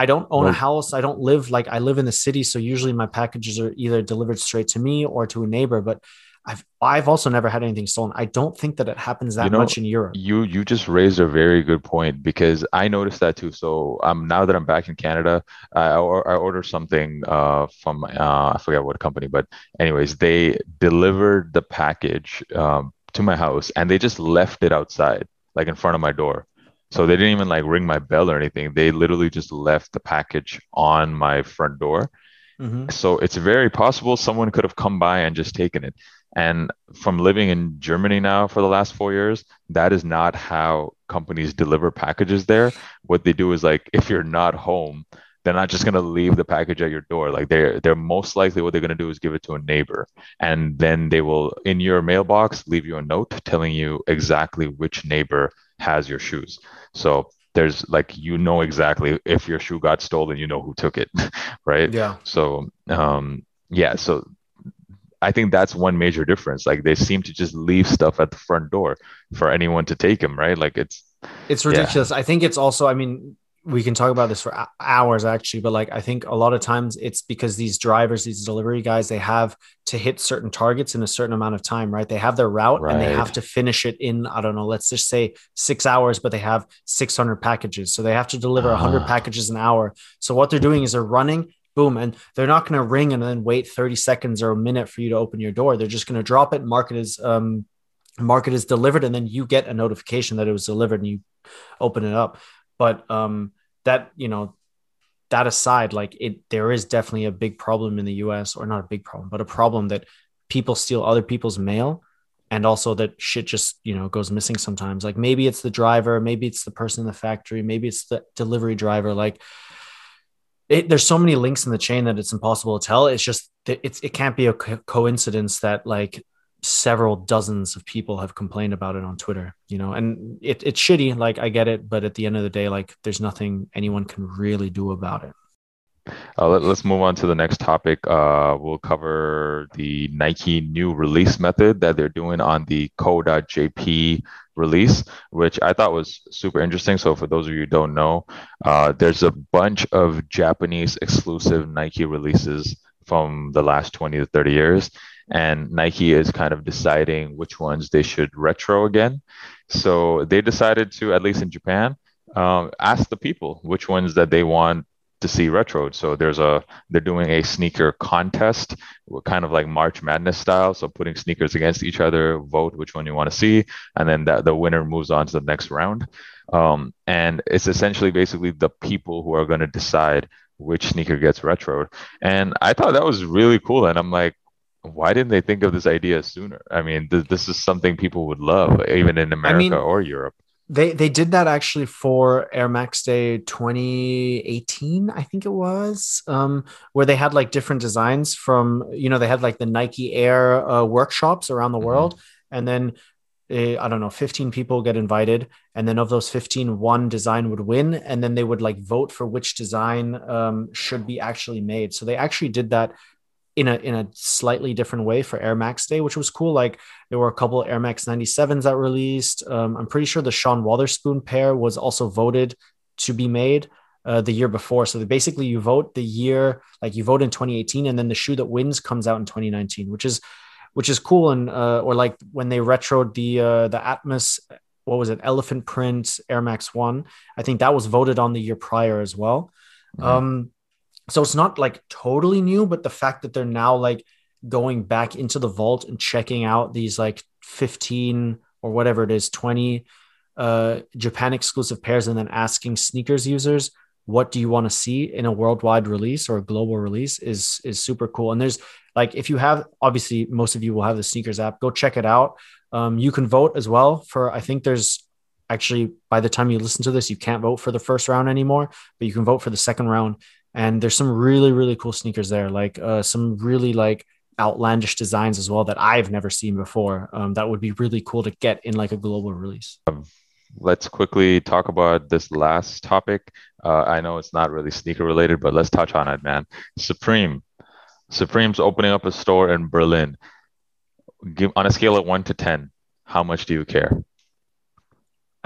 I don't own a house. I don't live like I live in the city. So usually my packages are either delivered straight to me or to a neighbor. But I've I've also never had anything stolen. I don't think that it happens that You know, much in Europe. You you just raised a very good point because I noticed that too. So um now that I'm back in Canada, I I ordered something uh from uh I forget what company, but anyways, they delivered the package um to my house and they just left it outside, like in front of my door. So they didn't even like ring my bell or anything. They literally just left the package on my front door. Mhm. So it's very possible someone could have come by and just taken it. And from living in Germany now for the last four years, that is not how companies deliver packages there. What they do is like if you're not home, they're not just gonna leave the package at your door. Like they're they're most likely what they're gonna do is give it to a neighbor. And then they will in your mailbox leave you a note telling you exactly which neighbor has your shoes. So there's like you know exactly if your shoe got stolen, you know who took it, right? Yeah. So, um, yeah, so I think that's one major difference. Like they seem to just leave stuff at the front door for anyone to take them, right? Like it's It's Yeah. ridiculous. I think it's also, I mean, we can talk about this for hours actually, but like I think a lot of times it's because these drivers, these delivery guys, they have to hit certain targets in a certain amount of time, right? They have their route and they have to finish it in, I don't know, let's just say six hours, but they have 600 packages. So they have to deliver 100 Ah. packages an hour. So what they're doing is they're running, boom, and they're not going to ring and then wait 30 seconds or a minute for you to open your door. They're just going to drop it, mark it as, um, mark delivered, and then you get a notification that it was delivered and you open it up. But um, that you know, that aside, like it, there is definitely a big problem in the U.S. or not a big problem, but a problem that people steal other people's mail, and also that shit just you know goes missing sometimes. Like maybe it's the driver, maybe it's the person in the factory, maybe it's the delivery driver. Like it, there's so many links in the chain that it's impossible to tell. It's just it's it can't be a co- coincidence that like several dozens of people have complained about it on Twitter, you know, and it, it's shitty. Like I get it, but at the end of the day, like there's nothing anyone can really do about it. Uh, let, us move on to the next topic. Uh, we'll cover the Nike new release method that they're doing on the co.jp release, which I thought was super interesting. So, for those of you who don't know, uh, there's a bunch of Japanese exclusive Nike releases from the last 20 to 30 years. And Nike is kind of deciding which ones they should retro again. So, they decided to, at least in Japan, um, ask the people which ones that they want to see retroed. So there's a they're doing a sneaker contest, kind of like March Madness style. So putting sneakers against each other, vote which one you want to see, and then that the winner moves on to the next round. Um, and it's essentially basically the people who are going to decide which sneaker gets retroed. And I thought that was really cool. And I'm like, why didn't they think of this idea sooner? I mean, th- this is something people would love, even in America mean, or Europe. They they did that actually for Air Max Day 2018, I think it was, um, where they had like different designs from you know they had like the Nike Air uh, workshops around the Mhm. world, and then uh, I don't know, 15 people get invited, and then of those 15, one design would win, and then they would like vote for which design um, should be actually made. So they actually did that in a in a slightly different way for Air Max Day, which was cool. Like there were a couple Air Max 97s that released. Um, I'm pretty sure the Sean Wotherspoon pair was also voted to be made uh, the year before. So they basically you vote the year, like you vote in 2018, and then the shoe that wins comes out in 2019, which is which is cool. And uh, or like when they retroed the uh, the Atmos, what was it, Elephant Print Air Max One? I think that was voted on the year prior as well. Mhm. Um, so it's not like totally new, but the fact that they're now like going back into the vault and checking out these like 15 or whatever it is, 20 uh, Japan exclusive pairs, and then asking SNKRS users, what do you want to see in a worldwide release or a global release is is super cool. And there's like if you have obviously most of you will have the SNKRS app, go check it out. Um, you can vote as well for I think there's actually by the time you listen to this, you can't vote for the first round anymore, but you can vote for the second round and there's some really really cool sneakers there like uh, some really like outlandish designs as well that i've never seen before um, that would be really cool to get in like a global release let's quickly talk about this last topic. Uh, I know it's not really sneaker related, but let's touch on it, man. Supreme. Supreme's opening up a store in Berlin. Give, on a scale of one to 10, how much do you care?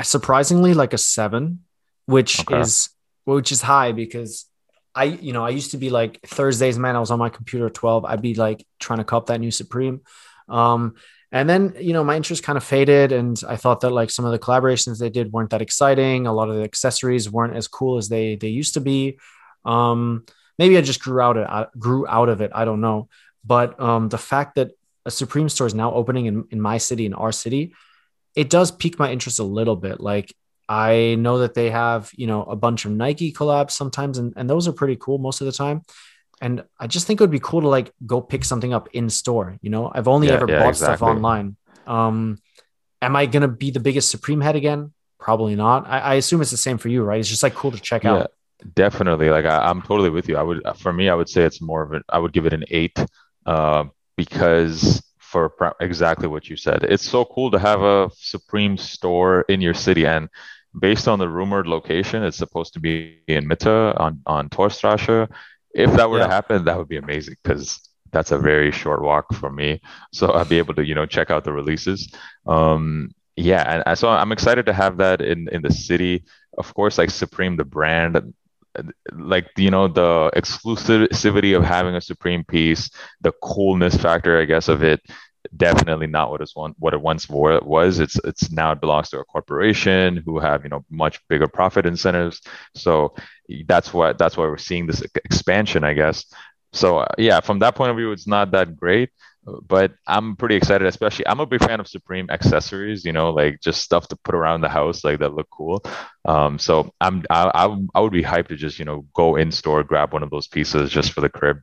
surprisingly like a seven which Okay. is which is high because i you know i used to be like thursdays man i was on my computer at 12 i'd be like trying to cop that new supreme Um, and then you know my interest kind of faded, and I thought that like some of the collaborations they did weren't that exciting. A lot of the accessories weren't as cool as they they used to be. Um, maybe I just grew out of grew out of it. I don't know, but um, the fact that a Supreme store is now opening in, in my city, in our city, it does pique my interest a little bit. Like I know that they have, you know, a bunch of Nike collabs sometimes, and, and those are pretty cool most of the time. And I just think it would be cool to like go pick something up in store. You know, I've only Yeah, ever yeah, bought exactly. stuff online. Um, am I gonna be the biggest Supreme head again? Probably not. I, I assume it's the same for you, right? It's just like cool to check Yeah, out. definitely. Like I, I'm totally with you. I would, for me, I would say it's more of an, I would give it an eight, uh, because for exactly what you said, it's so cool to have a Supreme store in your city. And based on the rumored location, it's supposed to be in Mitte on on Torstrasse. If that were to happen, that would be amazing because that's a very short walk for me. So I'd be able to, you know, check out the releases. Um, yeah, and and so I'm excited to have that in in the city. Of course, like Supreme, the brand, like you know, the exclusivity of having a Supreme piece, the coolness factor, I guess, of it. Definitely not what it's one what it once was. It's it's now it belongs to a corporation who have you know much bigger profit incentives. So that's why that's why we're seeing this expansion, I guess. So yeah, from that point of view, it's not that great but I'm pretty excited, especially I'm a big fan of Supreme accessories, you know, like just stuff to put around the house, like that look cool. Um, so I'm I, I, I would be hyped to just you know go in store, grab one of those pieces just for the crib.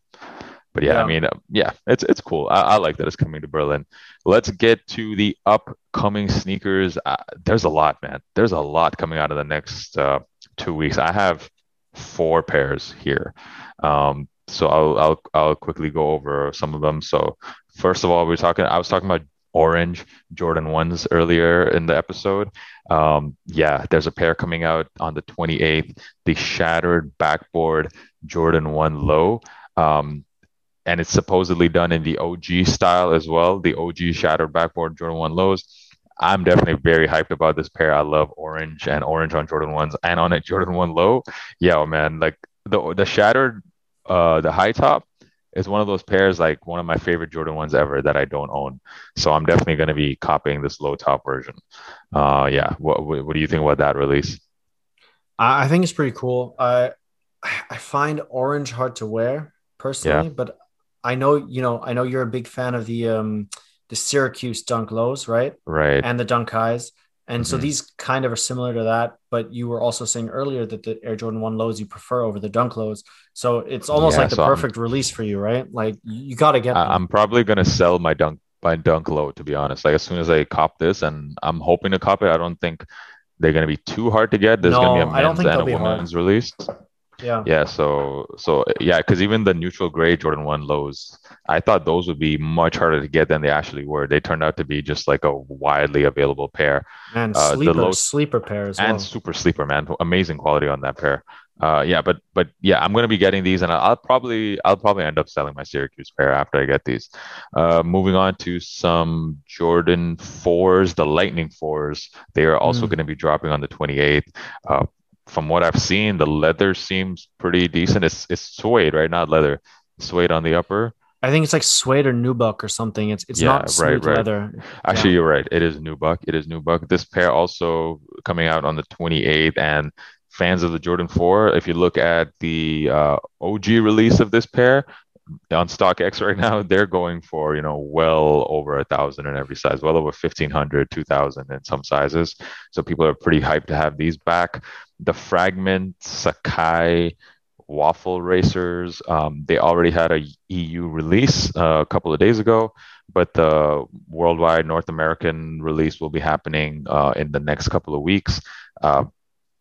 But yeah, Yeah. I mean, uh, yeah, it's it's cool. I, I like that it's coming to Berlin. Let's get to the upcoming sneakers. Uh, there's a lot, man. There's a lot coming out of the next uh, two weeks. I have four pairs here. Um, so I'll I'll I'll quickly go over some of them. So first of all, we are talking. I was talking about orange Jordan ones earlier in the episode. Um, yeah, there's a pair coming out on the 28th. The shattered backboard Jordan one low. Um, and it's supposedly done in the OG style as well. The OG shattered backboard Jordan one lows. I'm definitely very hyped about this pair. I love orange and orange on Jordan ones and on a Jordan one low. Yeah, man, like the the shattered uh the high top is one of those pairs like one of my favorite Jordan ones ever that I don't own. So I'm definitely going to be copying this low top version. Uh yeah, what what, do you think about that release? I, I think it's pretty cool. I I find orange hard to wear personally, but I know you know I know you're a big fan of the um the Syracuse dunk lows, right? Right. And the dunk highs. And so Mhm. these kind of are similar to that, but you were also saying earlier that the Air Jordan 1 lows you prefer over the dunk lows. So it's almost Yeah, like the so I'm- perfect release for you, right? Like you, got to get I, I'm probably gonna sell my dunk my dunk low to be honest. Like as soon as I cop this, and I'm hoping to cop it. I don't think they're gonna be too hard to get. There's gonna be a No, I men's and a hard. women's release. Yeah. Yeah, so so yeah, because even the neutral gray Jordan One lows, I thought those would be much harder to get than they actually were. They turned out to be just like a widely available pair And Uh, sleeper, low- sleeper pair as and well. super sleeper, man. Amazing quality on that pair. Uh, yeah, but but yeah, I'm gonna be getting these, and I'll probably I'll probably end up selling my Syracuse pair after I get these. Uh, moving on to some Jordan fours, the Lightning fours. They are also Mm. going to be dropping on the 28th. Uh, from what I've seen, the leather seems pretty decent. It's it's suede, right? Not leather. Suede on the upper. I think it's like suede or nubuck or something. It's it's Yeah, not right, right. leather. Actually, Yeah. you're right. It is Nubuck. It is Nubuck. This pair also coming out on the 28th, and fans of the Jordan 4, if you look at the uh, OG release of this pair on StockX right now, they're going for, you know, well over a thousand in every size, well over 1500, 2000 in some sizes. So people are pretty hyped to have these back. The Fragment sacai waffle racers, um, they already had a EU release uh, a couple of days ago but the worldwide North American release will be happening uh, in the next couple of weeks. Uh,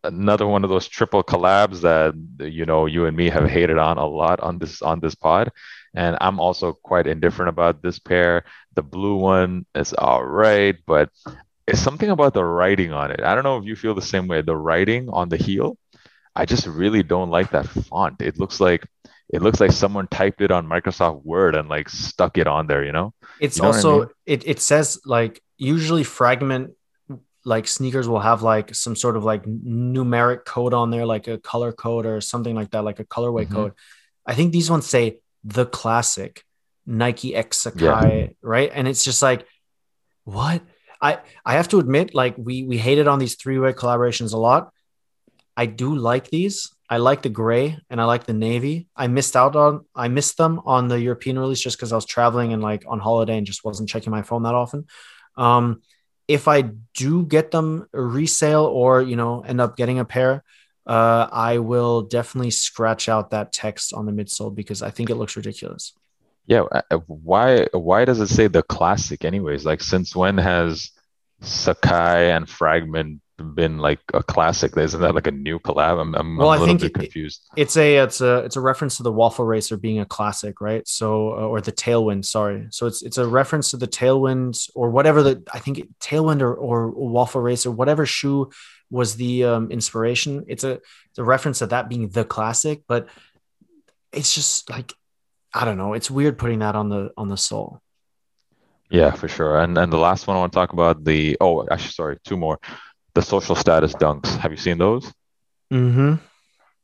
another one of those triple collabs that you know you and me have hated on a lot on this on this pod, and I'm also quite indifferent about this pair. The blue one is all right, but it's something about the writing on it. I don't know if you feel the same way. The writing on the heel, I just really don't like that font. It looks like it looks like someone typed it on Microsoft Word and like stuck it on there, you know? It's You know what I also mean? it it says like usually fragment like sneakers will have like some sort of like numeric code on there, like a color code or something like that, like a colorway Mhm. code. I think these ones say the classic, Nike X sacai, right? And it's just like, what? I I have to admit, like we we hated on these three way collaborations a lot. I do like these. I like the gray and I like the navy. I missed out on I missed them on the European release just because I was traveling and like on holiday and just wasn't checking my phone that often. Um, if I do get them resale or you know end up getting a pair, uh, I will definitely scratch out that text on the midsole because I think it looks ridiculous. Yeah, uh, why why does it say the classic anyways? Like since when has sacai and Fragment been like a classic? Isn't that like a new collab? I'm, I'm, well, a little bit confused. it's a it's a it's a reference to the Waffle Racer being a classic, right? So uh, or the Tailwind, sorry. So it's it's a reference to the Tailwind or whatever the I think Tailwind or, or Waffle Racer, whatever shoe was the um, inspiration. It's a it's a reference to that being the classic, but it's just like I don't know. It's weird putting that on the on the sole. Yeah, for sure. And and the last one I want to talk about the oh actually sorry two more, the social status dunks. Have you seen those? Mm-hmm.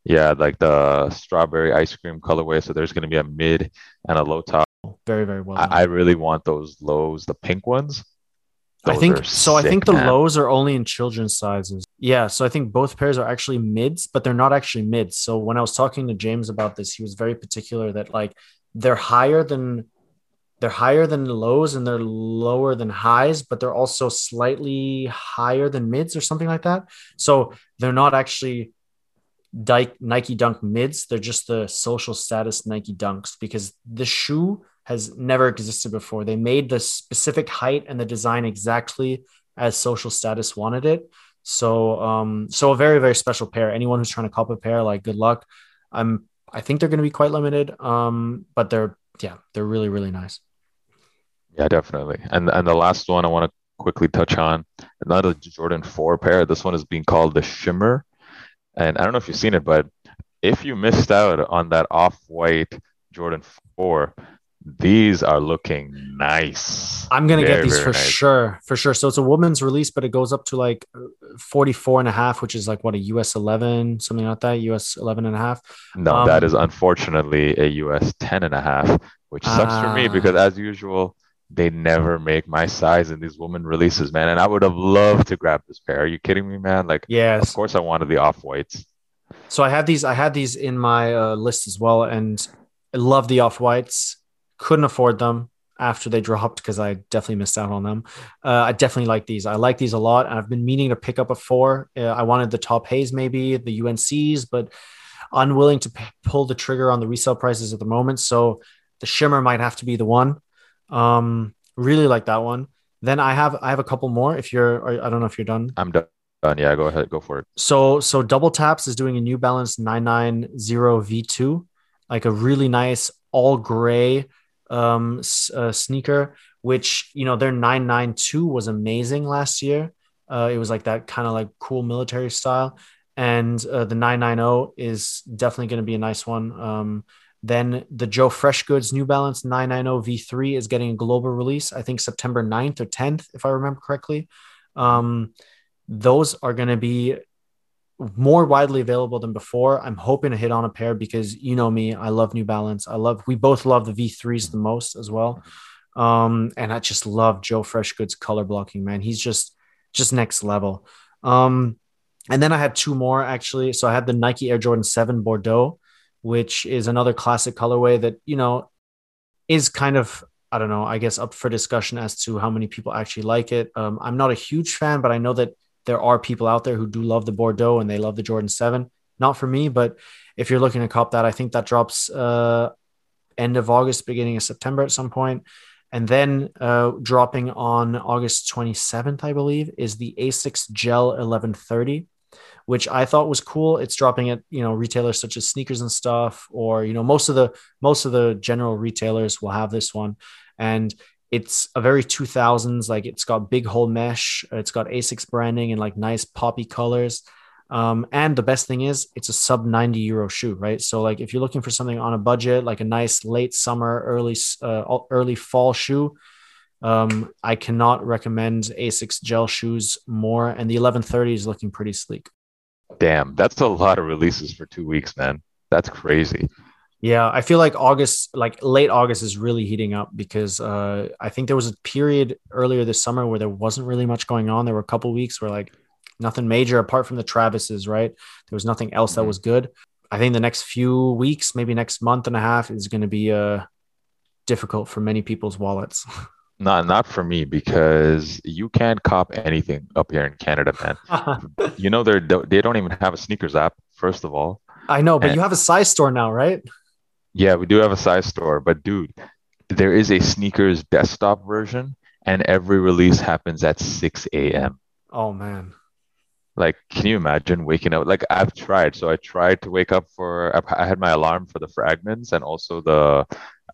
Yeah, like the strawberry ice cream colorway. So there's going to be a mid and a low top. Very very well. I, I really want those lows, the pink ones. Those I think so. I think the man. lows are only in children's sizes. Yeah. So I think both pairs are actually mids, but they're not actually mids. So when I was talking to James about this, he was very particular that like they're higher than they're higher than lows and they're lower than highs, but they're also slightly higher than mids or something like that. So they're not actually Nike Dunk mids. They're just the social status Nike Dunks because the shoe has never existed before. They made the specific height and the design exactly as social status wanted it. So, um, so a very, very special pair. Anyone who's trying to cop a pair, like good luck. I'm, I think they're going to be quite limited. Um, but they're, yeah, they're really, really nice. Yeah, definitely. And and the last one I want to quickly touch on another Jordan 4 pair. This one is being called the Shimmer. And I don't know if you've seen it, but if you missed out on that off-white Jordan 4, these are looking nice. I'm going to get these for nice. sure. For sure. So it's a woman's release, but it goes up to like 44 and a half, which is like what a US 11, something like that, US 11 and a half. No, um, that is unfortunately a US 10 and a half, which sucks uh, for me because ah. as usual, they never make my size in these woman releases, man. And I would have loved to grab this pair. Are you kidding me, man? Like, yes, of course I wanted the off whites. So I had these, I had these in my uh, list as well. And I love the off whites couldn't afford them after they dropped because I definitely missed out on them. Uh, I definitely like these. I like these a lot. And I've been meaning to pick up a four. Uh, I wanted the Taupe Haze, maybe the UNCs, but unwilling to p- pull the trigger on the resale prices at the moment. So the shimmer might have to be the one. Um, really like that one. Then I have I have a couple more. If you're, I don't know if you're done. I'm done. Yeah, go ahead, go for it. So so WTAPS is doing a New Balance 990 V2, like a really nice all gray um, uh, sneaker, which you know their 992 was amazing last year. Uh, it was like that kind of like cool military style, and uh, the 990 is definitely going to be a nice one. Um, then the Joe Freshgoods New Balance 990 V3 is getting a global release. I think September 9th or 10th, if I remember correctly. Um, those are going to be more widely available than before. I'm hoping to hit on a pair because you know me, I love New Balance. I love we both love the V3s the most as well. Um, and I just love Joe Freshgood's color blocking, man. He's just just next level. Um, and then I had two more actually. So I had the Nike Air Jordan 7 Bordeaux, which is another classic colorway that, you know, is kind of I don't know, I guess up for discussion as to how many people actually like it. Um, I'm not a huge fan, but I know that there are people out there who do love the Bordeaux and they love the Jordan 7. Not for me, but if you're looking to cop that, I think that drops uh, end of August, beginning of September at some point. And then uh, dropping on August 27th, I believe, is the Asics Gel 1130, which I thought was cool. It's dropping at you know retailers such as Sneakersnstuff, or you know most of the most of the general retailers will have this one, and it's a very 2000s like it's got big hole mesh it's got asics branding and like nice poppy colors. Um, and the best thing is it's a sub 90 euro shoe right? So like if you're looking for something on a budget like a nice late summer early uh, early fall shoe um, i cannot recommend asics gel shoes more and the 1130 is looking pretty sleek. Damn that's a lot of releases for two weeks man. That's crazy Yeah, I feel like August, like late August, is really heating up because uh, I think there was a period earlier this summer where there wasn't really much going on. There were a couple weeks where like nothing major apart from the Travises, right? There was nothing else that Mhm. was good. I think the next few weeks, maybe next month and a half, is going to be uh, difficult for many people's wallets. Not not for me because you can't cop anything up here in Canada, man. You know they're they don't even have a SNKRS app. First of all, I know, but And- you have a size store now, right? Yeah, we do have a size store, but dude, there is a SNKRS desktop version, and every release happens at 6 a.m. Oh man. Like, can you imagine waking up? Like, I've tried. So I tried to wake up for, I had my alarm for the fragments and also the,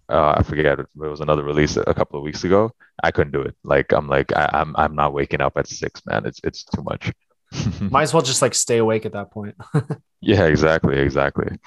uh, I forget, it was another release a couple of weeks ago. I couldn't do it. Like, I'm like, I, I'm, I'm not waking up at six, man. It's, it's too much. Might as well just like stay awake at that point. Yeah, exactly, exactly.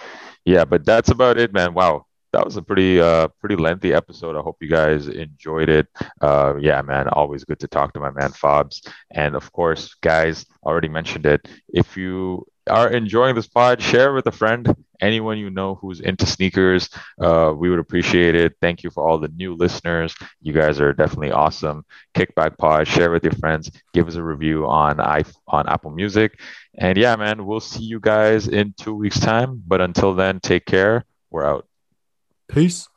Yeah, but that's about it, man. Wow. That was a pretty uh pretty lengthy episode. I hope you guys enjoyed it. Uh yeah, man, always good to talk to my man Fabs. And of course, guys, already mentioned it. If you are enjoying this pod, share with a friend, anyone you know who's into sneakers. Uh we would appreciate it. Thank you for all the new listeners. You guys are definitely awesome. Kickback pod, share with your friends, give us a review on i on Apple Music. And yeah, man, we'll see you guys in two weeks' time. But until then, take care. We're out. Peace.